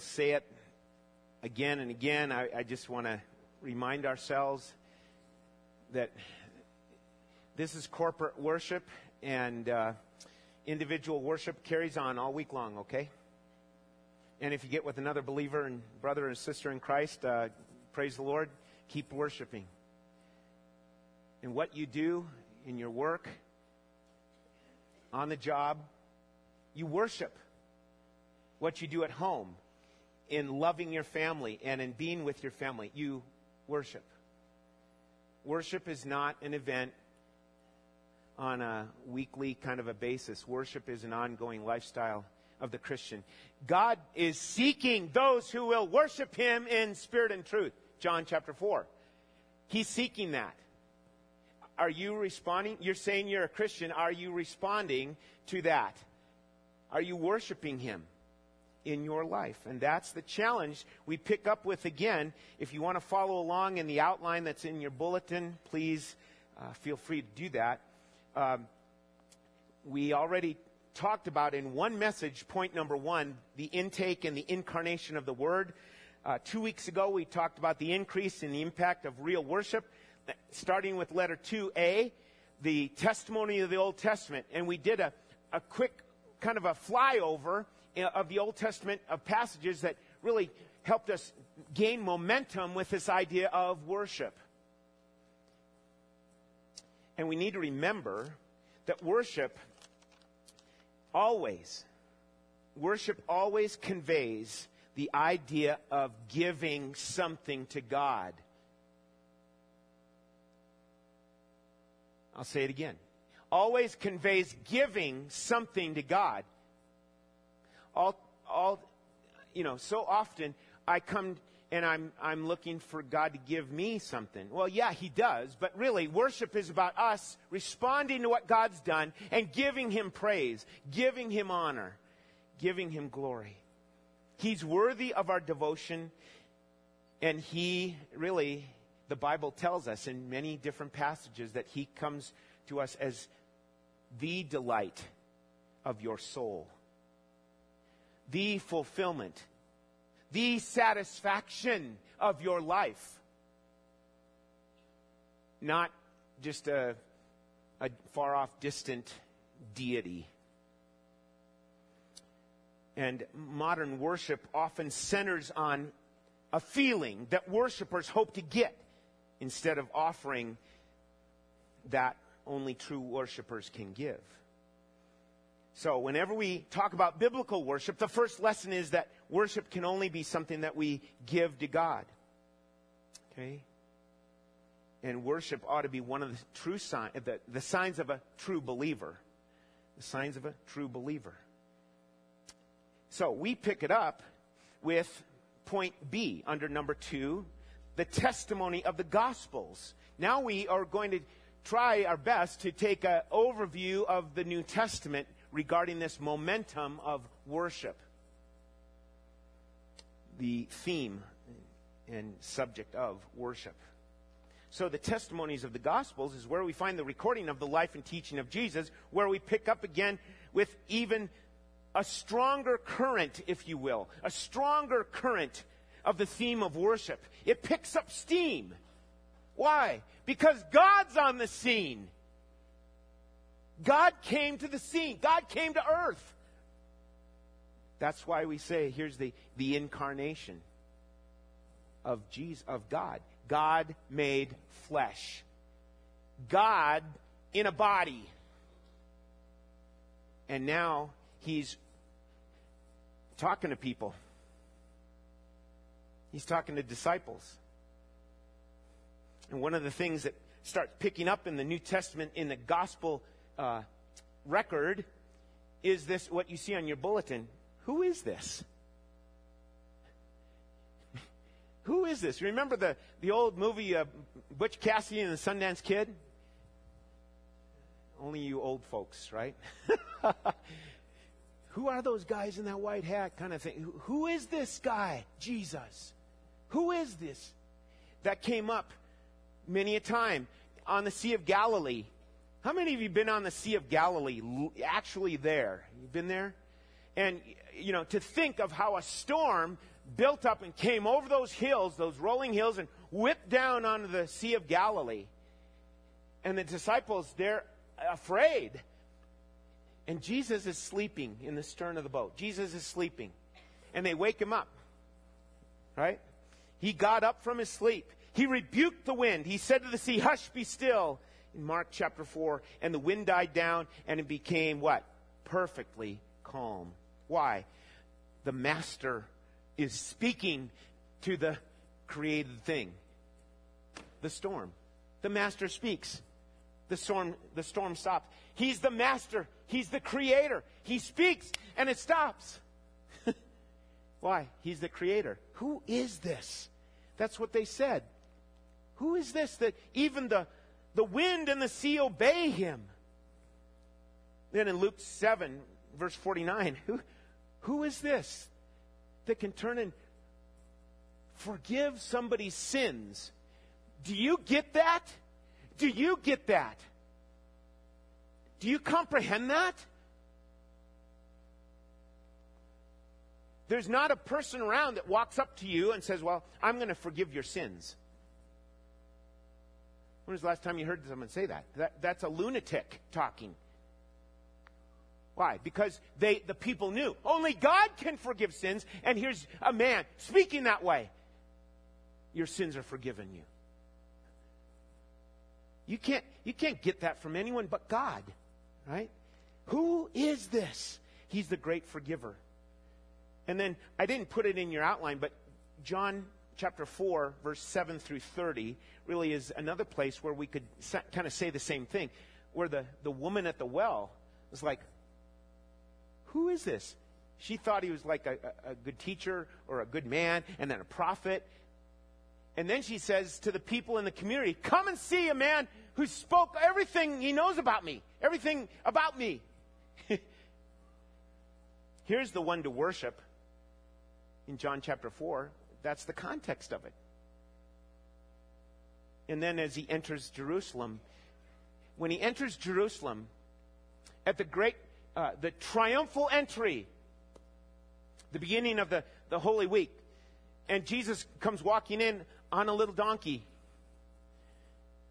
say it again and again. I, I just want to remind ourselves that this is corporate worship and uh, individual worship carries on all week long, okay? And if you get with another believer and brother and sister in Christ, uh, praise the Lord, keep worshiping. And what you do in your work, on the job, you worship. What you do at home, in loving your family and in being with your family, you worship. Worship is not an event on a weekly kind of a basis. Worship is an ongoing lifestyle of the Christian. God is seeking those who will worship Him in spirit and truth. John chapter 4. He's seeking that. Are you responding? You're saying you're a Christian. Are you responding to that? Are you worshiping Him in your life? And that's the challenge we pick up with again. If you want to follow along in the outline that's in your bulletin, please uh, feel free to do that. Um, we already talked about in one message, point number one, the intake and the incarnation of the Word. Uh, two weeks ago, we talked about the increase in the impact of real worship, starting with letter 2a, the testimony of the Old Testament. And we did a, a quick kind of a flyover uh, of the Old Testament of passages that really helped us gain momentum with this idea of worship. And we need to remember that worship always, worship always conveys the idea of giving something to God. I'll say it again. Always conveys giving something to God. All, all, you know, so often I come and I'm, I'm looking for God to give me something. Well, yeah, He does, but really, worship is about us responding to what God's done and giving Him praise, giving Him honor, giving Him glory. He's worthy of our devotion, and He really, the Bible tells us in many different passages that He comes to us as the delight of your soul, the fulfillment the satisfaction of your life. Not just a, a far off, distant deity. And modern worship often centers on a feeling that worshipers hope to get instead of offering that only true worshipers can give. So, whenever we talk about biblical worship, the first lesson is that worship can only be something that we give to God. Okay? And worship ought to be one of the true signs, the, the signs of a true believer. The signs of a true believer. So, we pick it up with point B under number two, the testimony of the Gospels. Now we are going to try our best to take an overview of the New Testament regarding this momentum of worship. The theme and subject of worship. So, the testimonies of the Gospels is where we find the recording of the life and teaching of Jesus, where we pick up again with even a stronger current, if you will, a stronger current of the theme of worship. It picks up steam. Why? Because God's on the scene. God came to the scene. God came to earth. That's why we say here's the, the incarnation of Jesus of God. God made flesh. God in a body. And now he's talking to people. He's talking to disciples. And one of the things that starts picking up in the New Testament in the gospel uh, record is this what you see on your bulletin. Who is this? Who is this? Remember the, the old movie uh, Butch Cassidy and the Sundance Kid? Only you old folks, right? Who are those guys in that white hat kind of thing? Who is this guy? Jesus. Who is this? That came up many a time on the Sea of Galilee. How many of you been on the Sea of Galilee, actually there? You've been there? And, you know, to think of how a storm built up and came over those hills, those rolling hills, and whipped down onto the Sea of Galilee. And the disciples, they're afraid. And Jesus is sleeping in the stern of the boat. Jesus is sleeping. And they wake him up. Right? He got up from his sleep. He rebuked the wind. He said to the sea, Hush, be still. In Mark chapter 4. And the wind died down and it became what? Perfectly calm. Why? The master is speaking to the created thing. The storm. The master speaks. The storm, the storm stops. He's the master. He's the creator. He speaks and it stops. Why? He's the creator. Who is this? That's what they said. Who is this that even the, the wind and the sea obey him? Then in Luke 7, verse 49, who, who is this that can turn and forgive somebody's sins? Do you get that? Do you get that? Do you comprehend that? There's not a person around that walks up to you and says, Well, I'm going to forgive your sins. When was the last time you heard someone say that? that that's a lunatic talking. Why? Because they, the people knew only God can forgive sins, and here's a man speaking that way. Your sins are forgiven you. You can't, you can't get that from anyone but God, right? Who is this? He's the great forgiver. And then I didn't put it in your outline, but John chapter 4, verse 7 through 30, really is another place where we could kind of say the same thing. Where the, the woman at the well was like, Who is this? She thought he was like a, a, a good teacher or a good man and then a prophet. And then she says to the people in the community, Come and see a man who spoke everything he knows about me, everything about me. Here's the one to worship in John chapter 4. That's the context of it. And then as he enters Jerusalem, when he enters Jerusalem, at the great, uh, the triumphal entry, the beginning of the, the Holy Week, and Jesus comes walking in on a little donkey.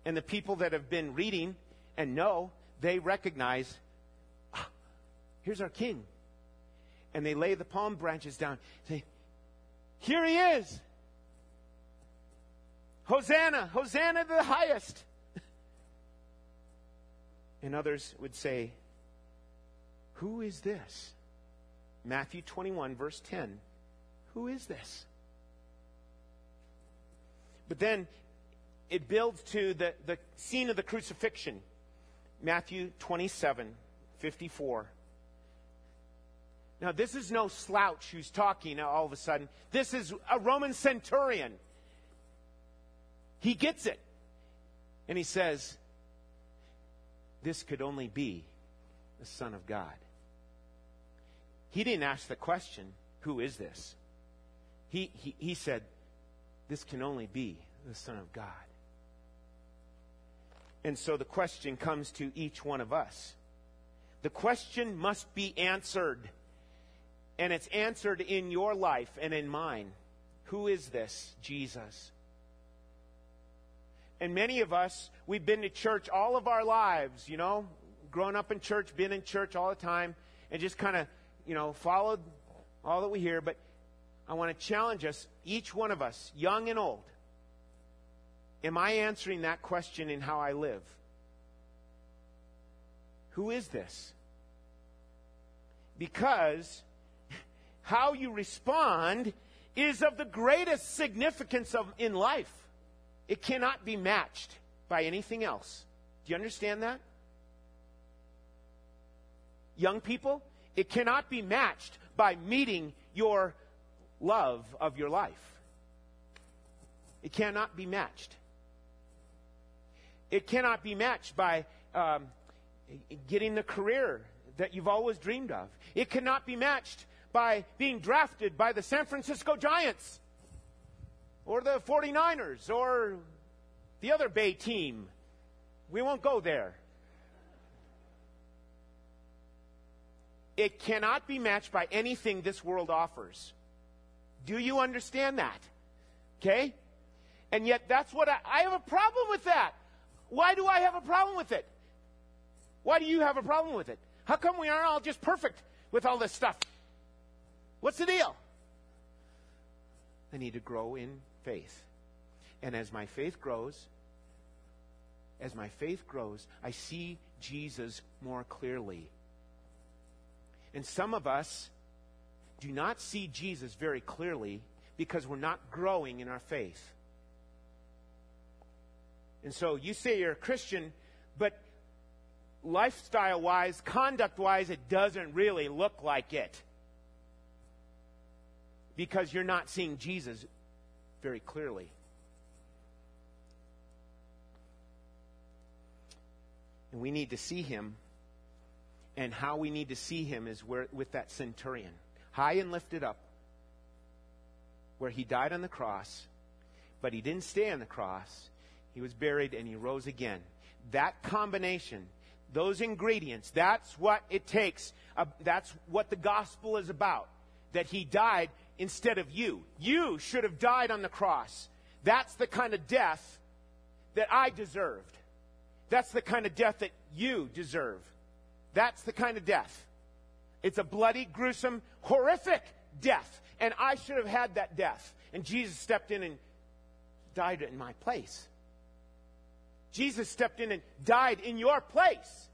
And the people that have been reading and know, they recognize, ah, here's our king. And they lay the palm branches down, say, here he is. Hosanna, Hosanna the highest. and others would say, Who is this? Matthew 21, verse 10. Who is this? But then it builds to the, the scene of the crucifixion. Matthew 27, 54. Now, this is no slouch who's talking all of a sudden. This is a Roman centurion. He gets it. And he says, This could only be the Son of God. He didn't ask the question, Who is this? He, he, he said, This can only be the Son of God. And so the question comes to each one of us. The question must be answered. And it's answered in your life and in mine. Who is this Jesus? And many of us, we've been to church all of our lives, you know, grown up in church, been in church all the time, and just kind of, you know, followed all that we hear. But I want to challenge us, each one of us, young and old. Am I answering that question in how I live? Who is this? Because how you respond is of the greatest significance of, in life. It cannot be matched by anything else. Do you understand that? Young people, it cannot be matched by meeting your love of your life. It cannot be matched. It cannot be matched by um, getting the career that you've always dreamed of. It cannot be matched by being drafted by the San Francisco Giants or the 49ers or the other Bay team. We won't go there. it cannot be matched by anything this world offers. Do you understand that? Okay? And yet, that's what I, I have a problem with that. Why do I have a problem with it? Why do you have a problem with it? How come we aren't all just perfect with all this stuff? What's the deal? I need to grow in faith. And as my faith grows, as my faith grows, I see Jesus more clearly. And some of us do not see Jesus very clearly because we're not growing in our faith. And so you say you're a Christian, but lifestyle wise, conduct wise, it doesn't really look like it. Because you're not seeing Jesus very clearly. And we need to see him. And how we need to see him is where, with that centurion, high and lifted up, where he died on the cross, but he didn't stay on the cross. He was buried and he rose again. That combination, those ingredients, that's what it takes. Uh, that's what the gospel is about. That he died instead of you. You should have died on the cross. That's the kind of death that I deserved. That's the kind of death that you deserve. That's the kind of death. It's a bloody, gruesome, horrific death. And I should have had that death. And Jesus stepped in and died in my place. Jesus stepped in and died in your place.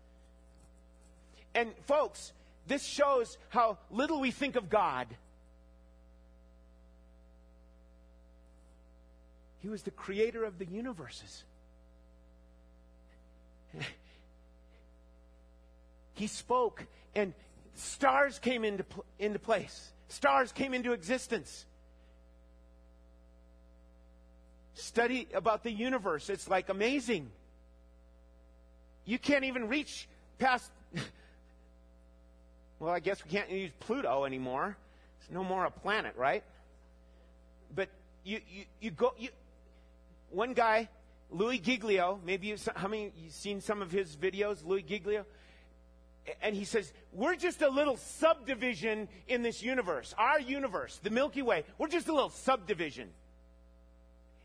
And folks, this shows how little we think of God. He was the creator of the universes. he spoke, and stars came into, into place. Stars came into existence. Study about the universe. It's like amazing. You can't even reach past. well, I guess we can't use Pluto anymore. It's no more a planet, right? But you, you, you go. You, one guy Louis Giglio, maybe you, how many you seen some of his videos, Louis Giglio? And he says, We're just a little subdivision in this universe. Our universe, the Milky Way, we're just a little subdivision.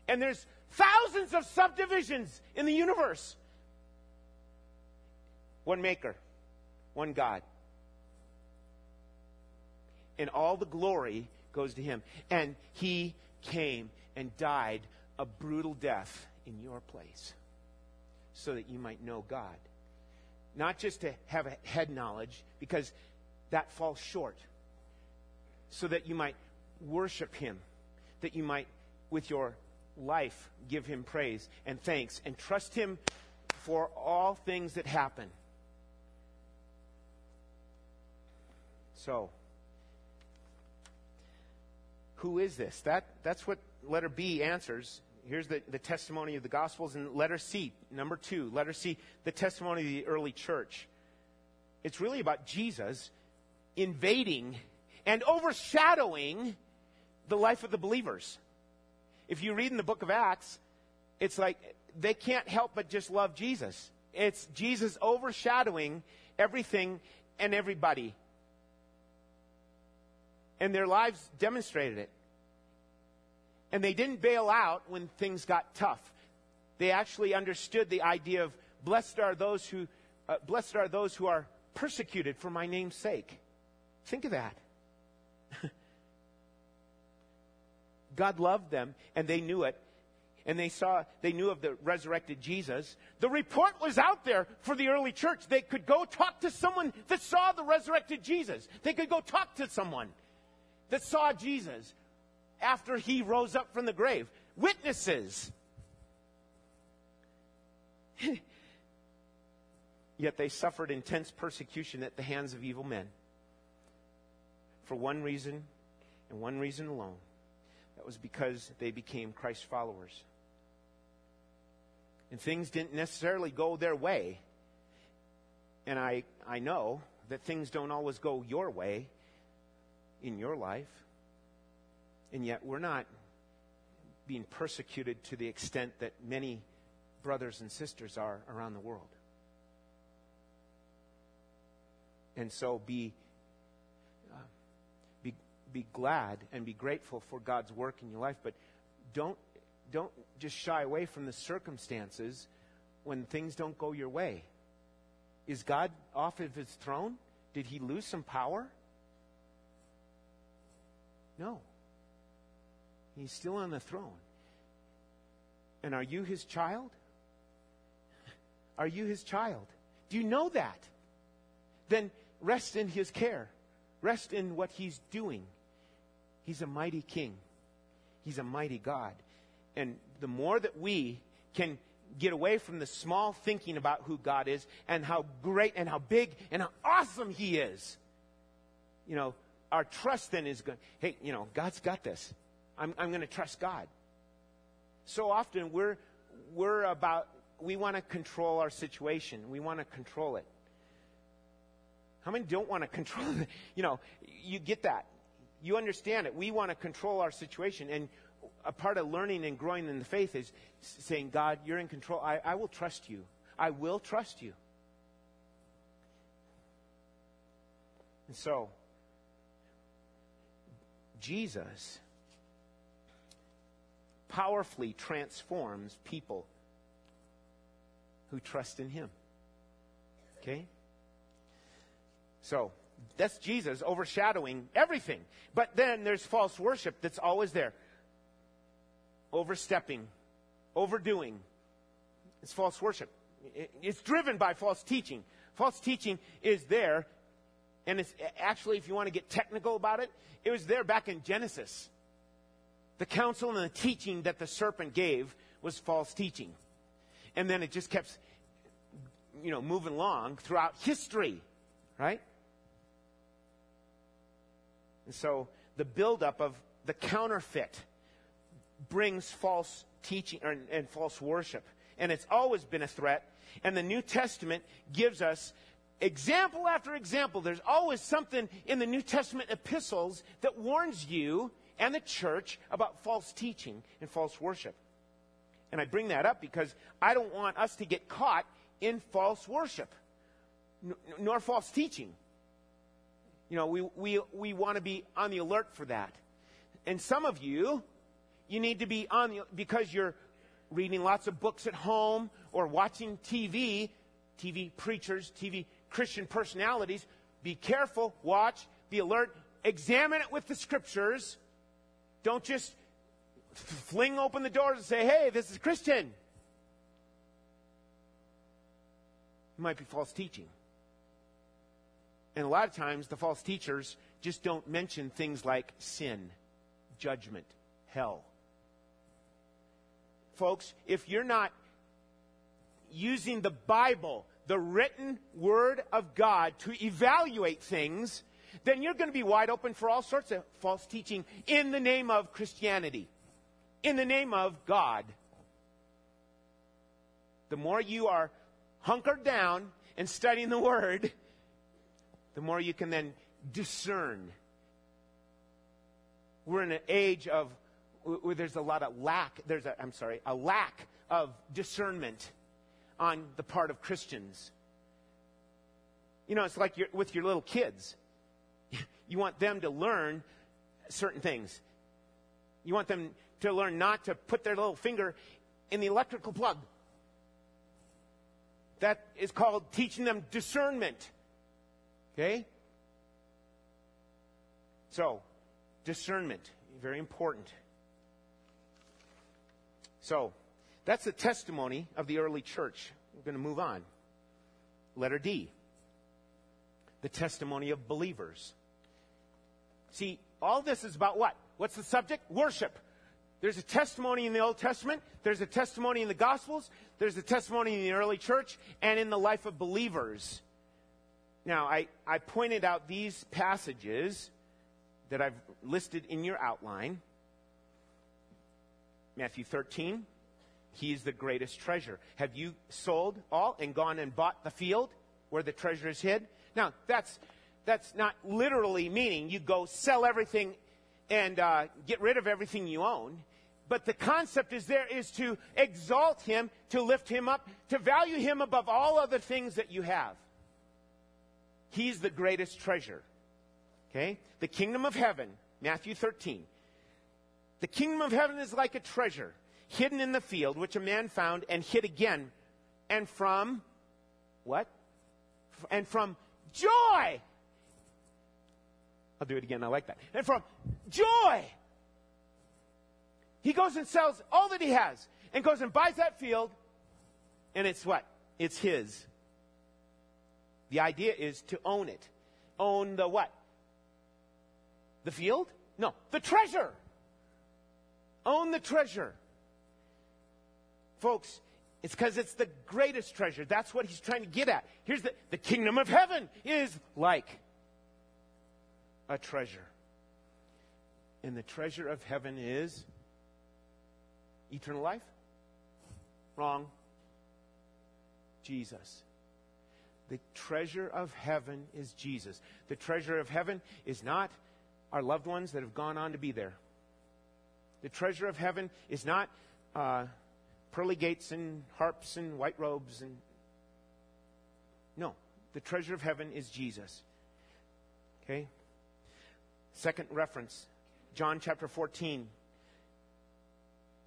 And there's thousands of subdivisions in the universe. One maker, one God. And all the glory goes to him. And he came and died a brutal death in your place so that you might know God. Not just to have a head knowledge, because that falls short, so that you might worship Him, that you might, with your life, give Him praise and thanks, and trust Him for all things that happen. So, who is this? That, that's what letter B answers here's the, the testimony of the Gospels. And letter C, number two, letter C, the testimony of the early church. It's really about Jesus invading and overshadowing the life of the believers. If you read in the book of Acts, it's like they can't help but just love Jesus. It's Jesus overshadowing everything and everybody. And their lives demonstrated it. And they didn't bail out when things got tough. They actually understood the idea of blessed are those who, uh, blessed are those who are persecuted for my name's sake. Think of that. God loved them and they knew it. And they saw, they knew of the resurrected Jesus. The report was out there for the early church. They could go talk to someone that saw the resurrected Jesus. They could go talk to someone that saw Jesus after he rose up from the grave. Witnesses. Yet they suffered intense persecution at the hands of evil men. For one reason, and one reason alone. That was because they became Christ followers. And things didn't necessarily go their way. And I, I know that things don't always go your way in your life. And yet we're not being persecuted to the extent that many brothers and sisters are around the world. And so uh, be be glad and be grateful for God's work in your life, but don't, don't just shy away from the circumstances when things don't go your way. Is God off of his throne? Did he lose some power? No. He's still on the throne. And are you his child? Are you his child? Do you know that? Then rest in his care. Rest in what he's doing. He's a mighty king. He's a mighty God. And the more that we can get away from the small thinking about who God is and how great and how big and how awesome he is, you know, our trust then is going, hey, you know, God's got this. I'm, I'm going to trust God. So often we're, we're about, we want to control our situation. We want to control it. How many don't want to control it? You know, you get that. You understand it. We want to control our situation. And a part of learning and growing in the faith is saying, God, you're in control. I, I will trust you. I will trust you. And so, Jesus powerfully transforms people who trust in him. Okay? So, that's Jesus overshadowing everything. But then there's false worship that's always there. Overstepping, overdoing. It's false worship. It's driven by false teaching. False teaching is there, and it's actually, if you want to get technical about it, it was there back in Genesis. The counsel and the teaching that the serpent gave was false teaching. And then it just kept, you know, moving along throughout history, right? And so the buildup of the counterfeit brings false teaching and false worship. And it's always been a threat. And the New Testament gives us example after example. There's always something in the New Testament epistles that warns you and the church about false teaching and false worship. And I bring that up because I don't want us to get caught in false worship nor false teaching. You know, we, we, we want to be on the alert for that. And some of you, you need to be on the, because you're reading lots of books at home or watching TV, TV preachers, TV Christian personalities. Be careful, watch, be alert, examine it with the scriptures. Don't just fling open the doors and say, hey, this is Christian. It might be false teaching. And a lot of times, the false teachers just don't mention things like sin, judgment, hell. Folks, if you're not using the Bible, the written Word of God, to evaluate things, then you're going to be wide open for all sorts of false teaching in the name of Christianity, in the name of God. The more you are hunkered down and studying the Word, the more you can then discern. We're in an age of where there's a lot of lack, there's a, I'm sorry, a lack of discernment on the part of Christians. You know, it's like with your little kids. You want them to learn certain things. You want them to learn not to put their little finger in the electrical plug. That is called teaching them discernment. Okay? So, discernment, very important. So, that's the testimony of the early church. We're going to move on. Letter D. The testimony of believers. See, all this is about what? What's the subject? Worship. There's a testimony in the Old Testament, there's a testimony in the Gospels, there's a testimony in the early church, and in the life of believers. Now, I, I pointed out these passages that I've listed in your outline. Matthew 13, he is the greatest treasure. Have you sold all and gone and bought the field where the treasure is hid? Now, that's, that's not literally meaning you go sell everything and uh, get rid of everything you own. But the concept is there is to exalt him, to lift him up, to value him above all other things that you have. He's the greatest treasure. Okay? The kingdom of heaven Matthew 13. The kingdom of heaven is like a treasure hidden in the field, which a man found and hid again. And from what? And from joy. I'll do it again. I like that. And from joy. He goes and sells all that he has and goes and buys that field. And it's what? It's his. The idea is to own it. Own the what? The field? No, the treasure. Own the treasure. Folks, it's because it's the greatest treasure. That's what he's trying to get at. Here's the, the kingdom of heaven is like a treasure. And the treasure of heaven is eternal life? Wrong. Jesus. The treasure of heaven is Jesus. The treasure of heaven is not our loved ones that have gone on to be there. The treasure of heaven is not uh, pearly gates and harps and white robes and no the treasure of heaven is jesus okay second reference john chapter 14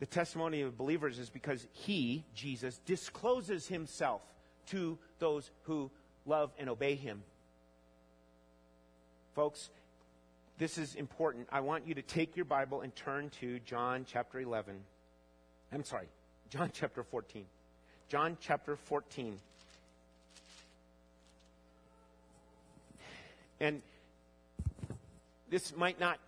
the testimony of believers is because he jesus discloses himself to those who love and obey him folks this is important i want you to take your bible and turn to john chapter 11 i'm sorry John chapter 14. John chapter 14. And this might not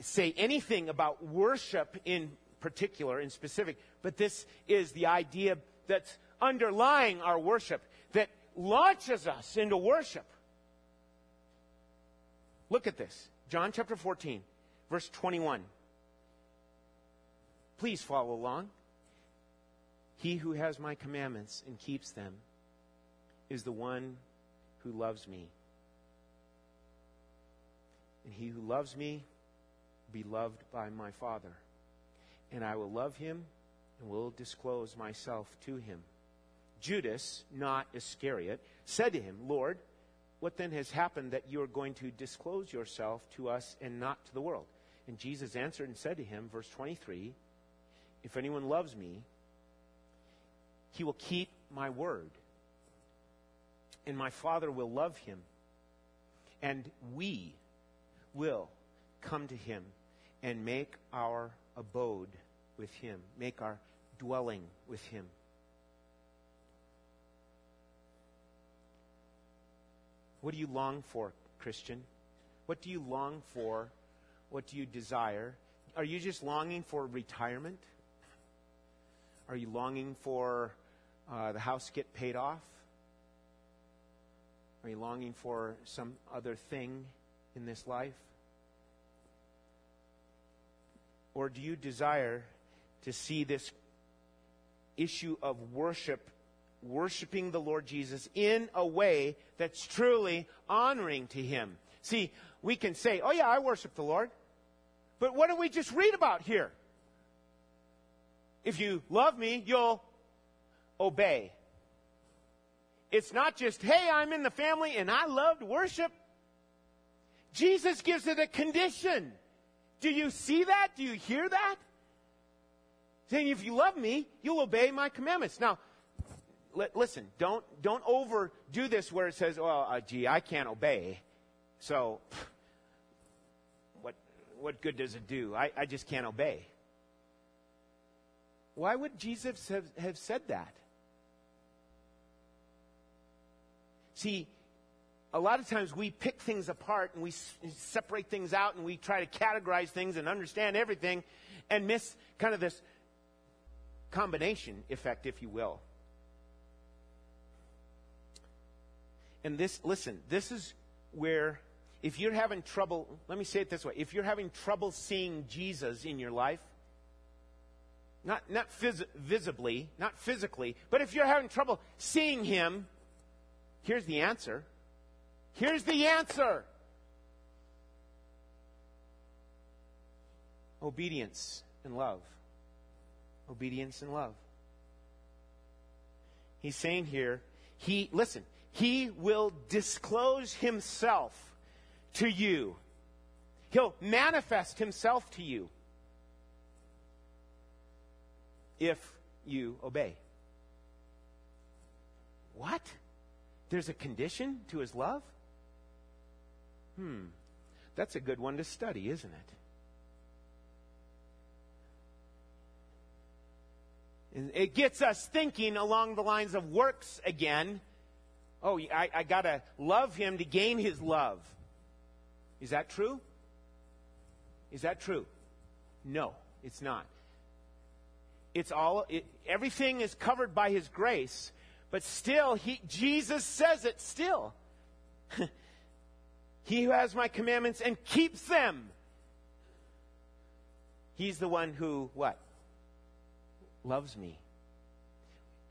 say anything about worship in particular, in specific, but this is the idea that's underlying our worship that launches us into worship. Look at this John chapter 14, verse 21. Please follow along. He who has my commandments and keeps them is the one who loves me. And he who loves me be loved by my Father. And I will love him and will disclose myself to him. Judas, not Iscariot, said to him, Lord, what then has happened that you are going to disclose yourself to us and not to the world? And Jesus answered and said to him, verse 23, If anyone loves me, he will keep my word. And my Father will love him. And we will come to him and make our abode with him, make our dwelling with him. What do you long for, Christian? What do you long for? What do you desire? Are you just longing for retirement? Are you longing for uh, the house get paid off? Are you longing for some other thing in this life? Or do you desire to see this issue of worship, worshiping the Lord Jesus in a way that's truly honoring to Him? See, we can say, oh, yeah, I worship the Lord. But what do we just read about here? If you love me, you'll obey. It's not just, hey, I'm in the family and I love to worship. Jesus gives it a condition. Do you see that? Do you hear that? Saying, if you love me, you'll obey my commandments. Now, li- listen, don't, don't overdo this where it says, well, uh, gee, I can't obey. So, what, what good does it do? I, I just can't obey. Why would Jesus have, have said that? See, a lot of times we pick things apart and we separate things out and we try to categorize things and understand everything and miss kind of this combination effect, if you will. And this, listen, this is where, if you're having trouble, let me say it this way if you're having trouble seeing Jesus in your life, not, not phys- visibly, not physically, but if you're having trouble seeing him, Here's the answer. Here's the answer obedience and love. Obedience and love. He's saying here, he, listen, he will disclose himself to you He'll manifest himself to you if you obey. What? There's a condition to his love? Hmm. That's a good one to study, isn't it? It gets us thinking along the lines of works again. Oh, I, I got to love him to gain his love. Is that true? Is that true? No, it's not. It's all, it, everything is covered by his grace, but still, he, Jesus says it still. he who has my commandments and keeps them, he's the one who, what? loves me.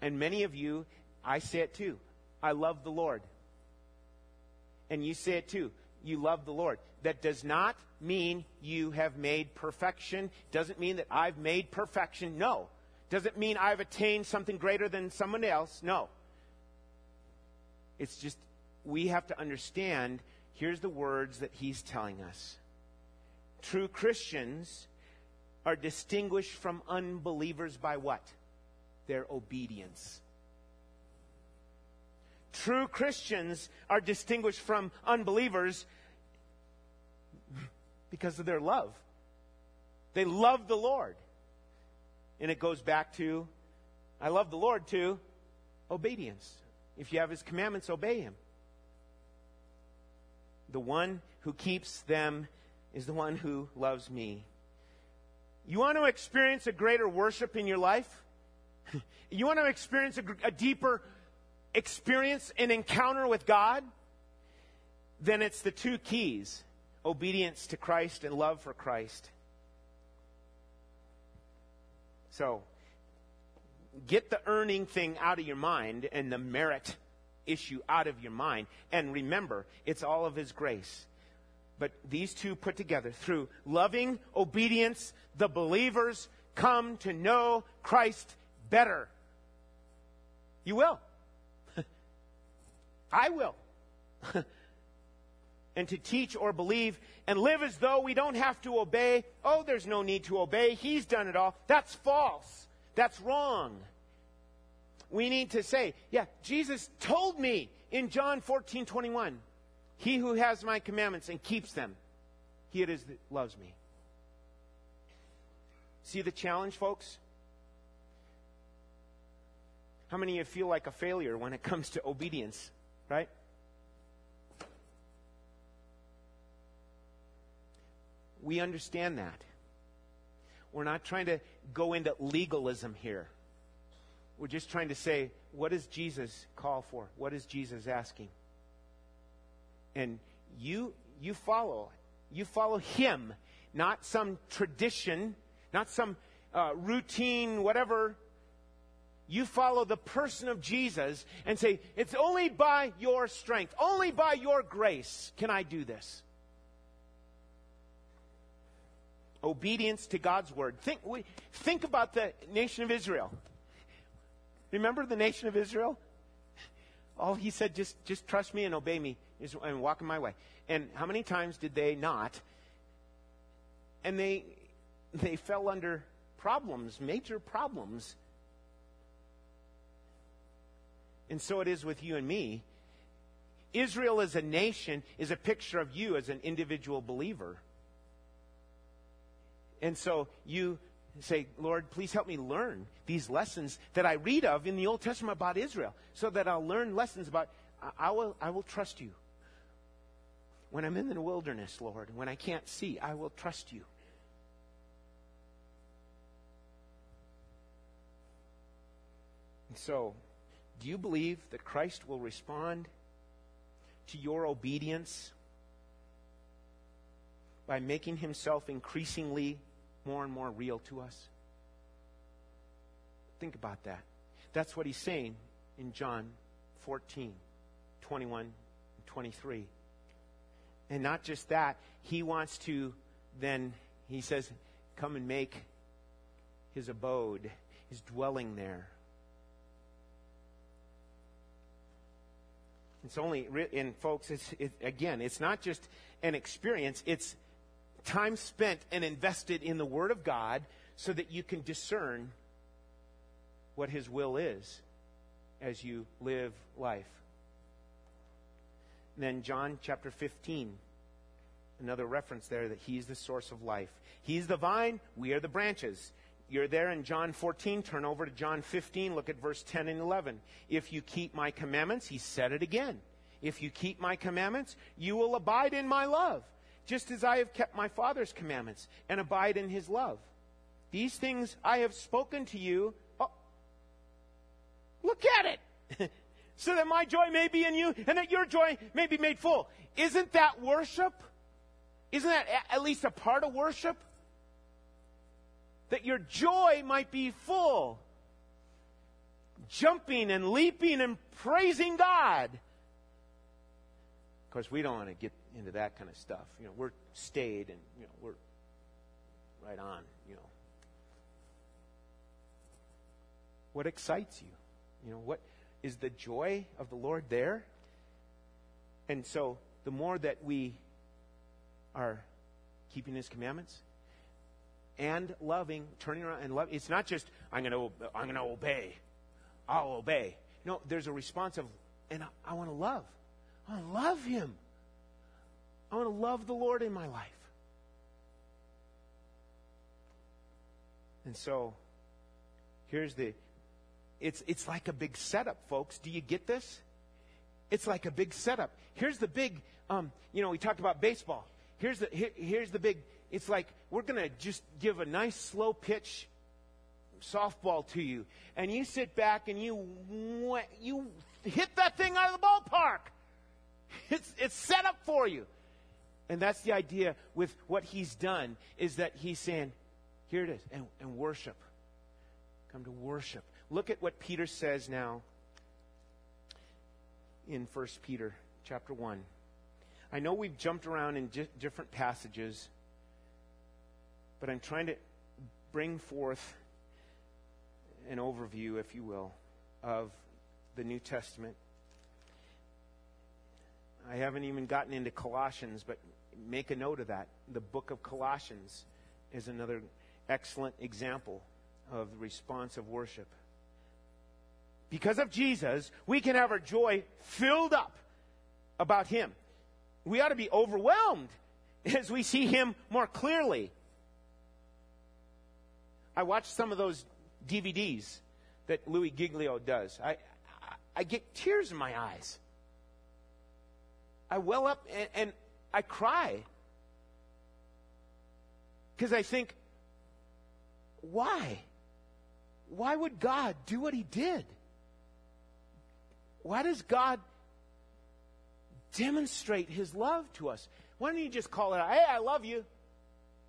And many of you, I say it too. I love the Lord. And you say it too. You love the Lord. That does not mean you have made perfection. Doesn't mean that I've made perfection. No. Doesn't mean I've attained something greater than someone else. No. It's just, we have to understand here's the words that he's telling us. True Christians are distinguished from unbelievers by what? Their obedience. True Christians are distinguished from unbelievers because of their love. They love the Lord. And it goes back to, I love the Lord too, obedience. If you have His commandments, obey Him. The one who keeps them is the one who loves me. You want to experience a greater worship in your life? you want to experience a, a deeper experience and encounter with God? Then it's the two keys obedience to Christ and love for Christ. So, get the earning thing out of your mind and the merit issue out of your mind. And remember, it's all of His grace. But these two put together, through loving obedience, the believers come to know Christ better. You will. I will. and to teach or believe and live as though we don't have to obey. Oh, there's no need to obey. He's done it all. That's false. That's wrong. We need to say, yeah, Jesus told me in John 14 21. He who has my commandments and keeps them, he it is that loves me. See the challenge, folks? How many of you feel like a failure when it comes to obedience, right? We understand that. We're not trying to go into legalism here. We're just trying to say, what does Jesus call for? What is Jesus asking? and you you follow you follow him not some tradition not some uh, routine whatever you follow the person of jesus and say it's only by your strength only by your grace can i do this obedience to god's word think we, think about the nation of israel remember the nation of israel all he said just just trust me and obey me and walk in my way. And how many times did they not? And they they fell under problems, major problems. And so it is with you and me. Israel as a nation is a picture of you as an individual believer. And so you say, Lord, please help me learn these lessons that I read of in the Old Testament about Israel so that I'll learn lessons about, I will, I will trust you. When I'm in the wilderness, Lord, when I can't see, I will trust you. And so, do you believe that Christ will respond to your obedience by making himself increasingly more and more real to us? Think about that. That's what he's saying in John 14, 21, and 23. And not just that, he wants to then, he says, come and make his abode, his dwelling there. It's only, and folks, it's, it, again, it's not just an experience, it's time spent and invested in the Word of God so that you can discern what His will is as you live life. And then, John chapter 15, another reference there that He's the source of life. He's the vine, we are the branches. You're there in John 14. Turn over to John 15. Look at verse 10 and 11. If you keep my commandments, he said it again. If you keep my commandments, you will abide in my love, just as I have kept my Father's commandments and abide in his love. These things I have spoken to you. Oh, look at it! so that my joy may be in you and that your joy may be made full. Isn't that worship? Isn't that at least a part of worship? that your joy might be full. Jumping and leaping and praising God. Of course, we don't want to get into that kind of stuff. You know, we're staid and, you know, we're right on, you know. What excites you? You know, what is the joy of the Lord there? And so, the more that we are keeping His commandments, and loving, turning around and love. It's not just I'm going to I'm going to obey. I'll obey. No, there's a response of, and I, I want to love. I love Him. I want to love the Lord in my life. And so, here's the. It's it's like a big setup, folks. Do you get this? It's like a big setup. Here's the big. Um, you know, we talked about baseball. Here's the here, here's the big it's like we're going to just give a nice slow pitch softball to you, and you sit back and you you hit that thing out of the ballpark. It's it's set up for you, and that's the idea with what he's done is that he's saying, here it is, and, and worship. Come to worship. Look at what Peter says now in First Peter chapter one. I know we've jumped around in di- different passages but I'm trying to bring forth an overview, if you will, of the New Testament. I haven't even gotten into Colossians, but make a note of that. The book of Colossians is another excellent example of response of worship. Because of Jesus, we can have our joy filled up about Him. We ought to be overwhelmed as we see Him more clearly. I watch some of those DVDs that Louis Giglio does. I, I, I get tears in my eyes. I well up and, and I cry. Because I think, why? Why would God do what he did? Why does God demonstrate his love to us? Why don't you just call it, hey, I love you?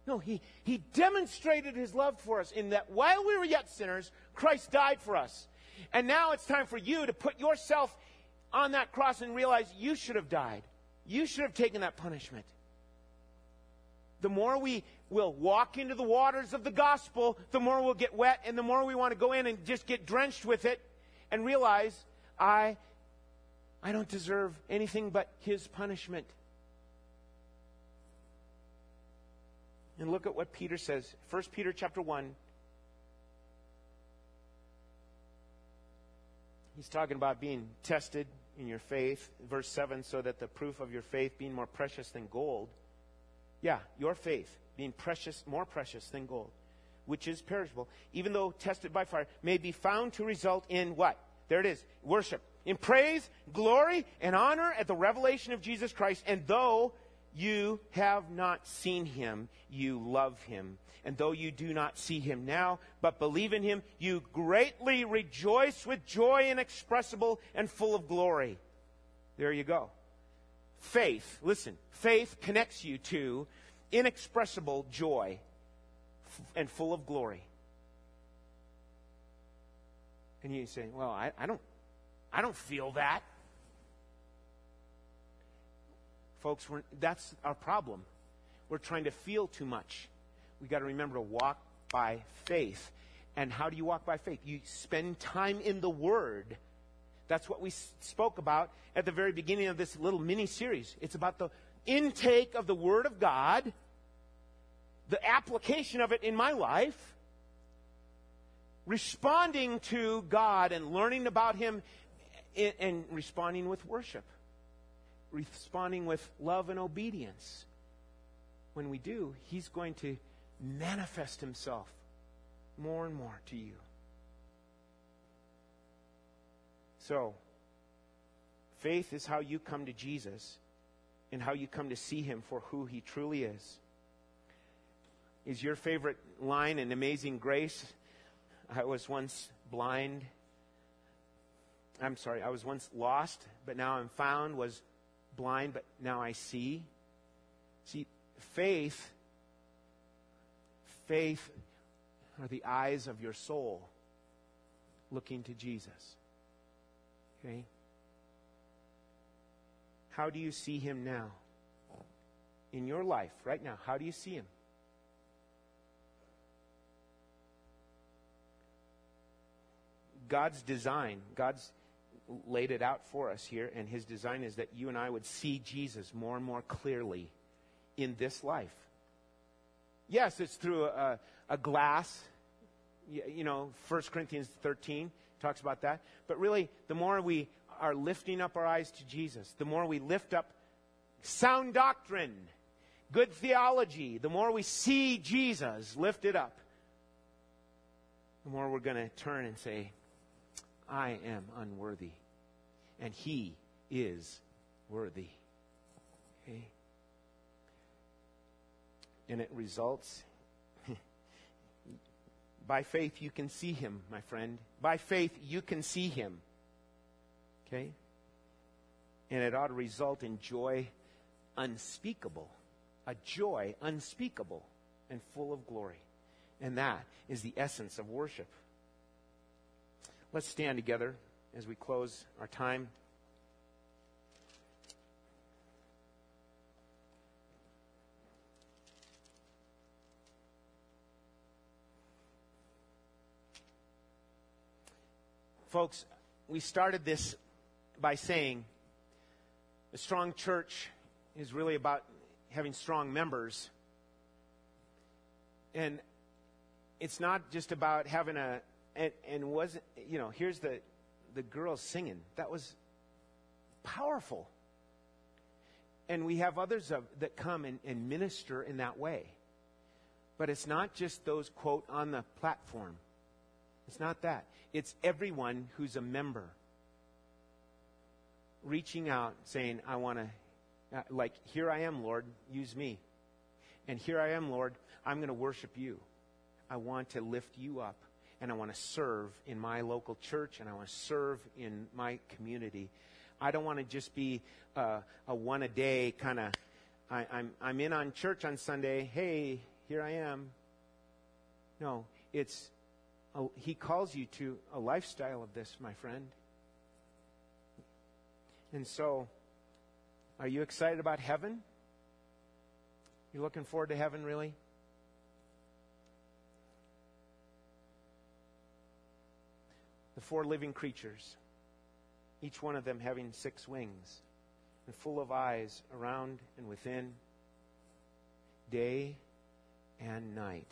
No, he, he demonstrated his love for us in that while we were yet sinners, Christ died for us. And now it's time for you to put yourself on that cross and realize you should have died. You should have taken that punishment. The more we will walk into the waters of the gospel, the more we'll get wet, and the more we want to go in and just get drenched with it and realize I, I don't deserve anything but his punishment. And look at what Peter says. 1 Peter chapter 1. He's talking about being tested in your faith. Verse 7 so that the proof of your faith being more precious than gold. Yeah, your faith being precious, more precious than gold, which is perishable, even though tested by fire, may be found to result in what? There it is worship. In praise, glory, and honor at the revelation of Jesus Christ. And though you have not seen him, you love him. And though you do not see him now, but believe in him, you greatly rejoice with joy inexpressible and full of glory. There you go. Faith, listen, faith connects you to inexpressible joy and full of glory. And you say, well, I, I don't, I don't feel that. Folks, that's our problem. We're trying to feel too much. We've got to remember to walk by faith. And how do you walk by faith? You spend time in the Word. That's what we spoke about at the very beginning of this little mini series. It's about the intake of the Word of God the application of it in my life, responding to God and learning about Him and responding with worship, responding with love and obedience. When we do, He's going to manifest Himself more and more to you. So, faith is how you come to Jesus and how you come to see Him for who He truly is. Is your favorite line in Amazing Grace? I was once blind. I'm sorry, I was once lost, but now I'm found, was blind, but now I see. See, faith, faith are the eyes of your soul looking to Jesus. Okay? How do you see him now? In your life, right now, how do you see him? God's design, God's laid it out for us here, and his design is that you and I would see Jesus more and more clearly in this life. Yes, it's through a, a glass. You know, 1 Corinthians 13 talks about that. But really, the more we are lifting up our eyes to Jesus, the more we lift up sound doctrine, good theology, the more we see Jesus lifted up, the more we're going to turn and say, I am unworthy, and He is worthy. Okay? And it results by faith, you can see him, my friend. By faith, you can see him. Okay? And it ought to result in joy unspeakable. A joy unspeakable and full of glory. And that is the essence of worship. Let's stand together as we close our time. Folks, we started this by saying a strong church is really about having strong members. And it's not just about having a and, and wasn't you know here's the the girls singing that was powerful and we have others of, that come and, and minister in that way but it's not just those quote on the platform it's not that. It's everyone who's a member reaching out saying, I want to, uh, like, here I am, Lord, use me. And here I am, Lord, I'm going to worship you. I want to lift you up. And I want to serve in my local church and I want to serve in my community. I don't want to just be uh, a one a day kind of, I'm, I'm in on church on Sunday. Hey, here I am. No, it's a, he calls you to a lifestyle of this, my friend. And so, are you excited about heaven? You're looking forward to heaven, really? Four living creatures, each one of them having six wings and full of eyes around and within, day and night.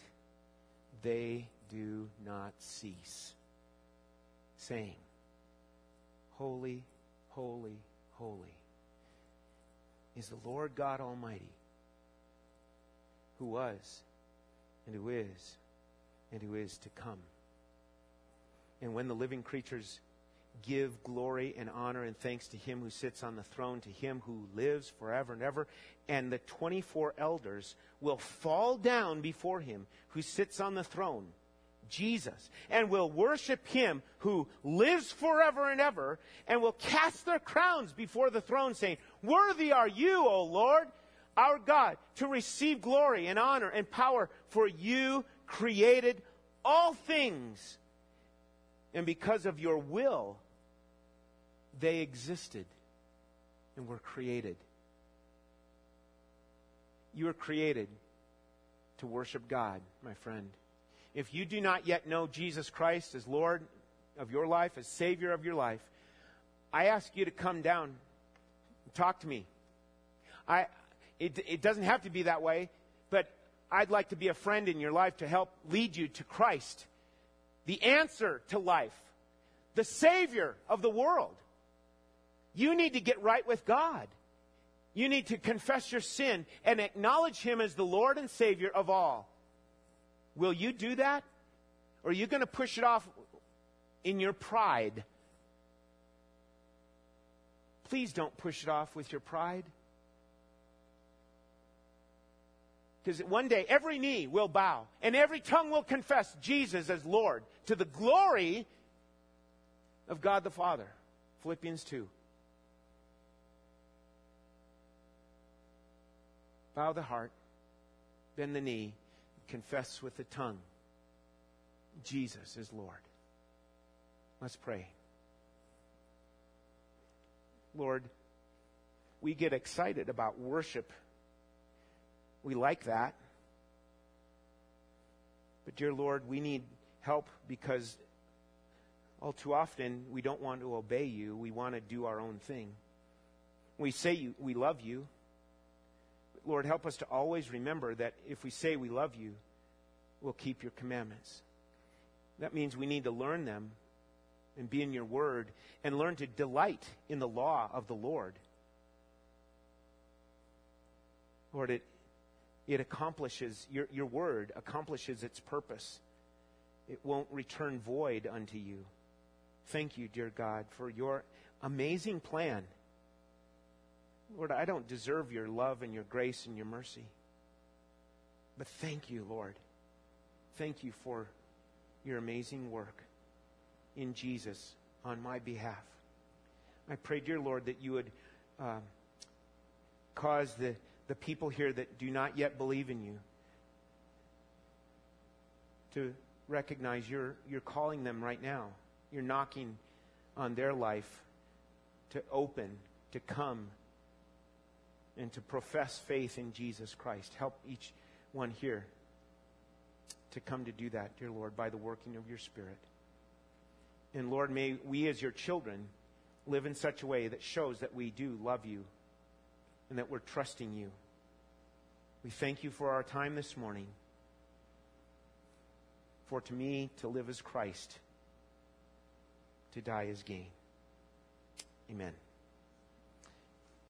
They do not cease, saying, Holy, holy, holy is the Lord God Almighty, who was, and who is, and who is to come. And when the living creatures give glory and honor and thanks to him who sits on the throne, to him who lives forever and ever. And the 24 elders will fall down before him who sits on the throne Jesus and will worship him who lives forever and ever and will cast their crowns before the throne saying, Worthy are you, O Lord, our God, to receive glory and honor and power for you created all things. And because of your will, they existed and were created. You were created to worship God, my friend. If you do not yet know Jesus Christ as Lord of your life, as Savior of your life, I ask you to come down and talk to me. I, it, it doesn't have to be that way, but I'd like to be a friend in your life to help lead you to Christ, the answer to life, the Savior of the world. You need to get right with God. You need to confess your sin and acknowledge Him as the Lord and Savior of all. Will you do that? Or are you going to push it off in your pride? Please don't push it off with your pride. Because one day every knee will bow and every tongue will confess Jesus as Lord to the glory of God the Father. Philippians 2. Bow the heart, bend the knee, confess with the tongue. Jesus is Lord. Let's pray. Lord, we get excited about worship. We like that. But, dear Lord, we need help because all too often we don't want to obey you. We want to do our own thing. We say you, we love you. Lord, help us to always remember that if we say we love you, we'll keep your commandments. That means we need to learn them and be in your word and learn to delight in the law of the Lord. Lord, it, it accomplishes, your, your word accomplishes its purpose. It won't return void unto you. Thank you, dear God, for your amazing plan Lord, I don't deserve your love and your grace and your mercy. But thank you, Lord. Thank you for your amazing work in Jesus on my behalf. I pray, dear Lord, that you would uh, cause the, the people here that do not yet believe in you to recognize you're, you're calling them right now. You're knocking on their life to open, to come and to profess faith in Jesus Christ. Help each one here to come to do that, dear Lord, by the working of your Spirit. And Lord, may we as your children live in such a way that shows that we do love you and that we're trusting you. We thank you for our time this morning. For to me, to live is Christ, to die is gain. Amen.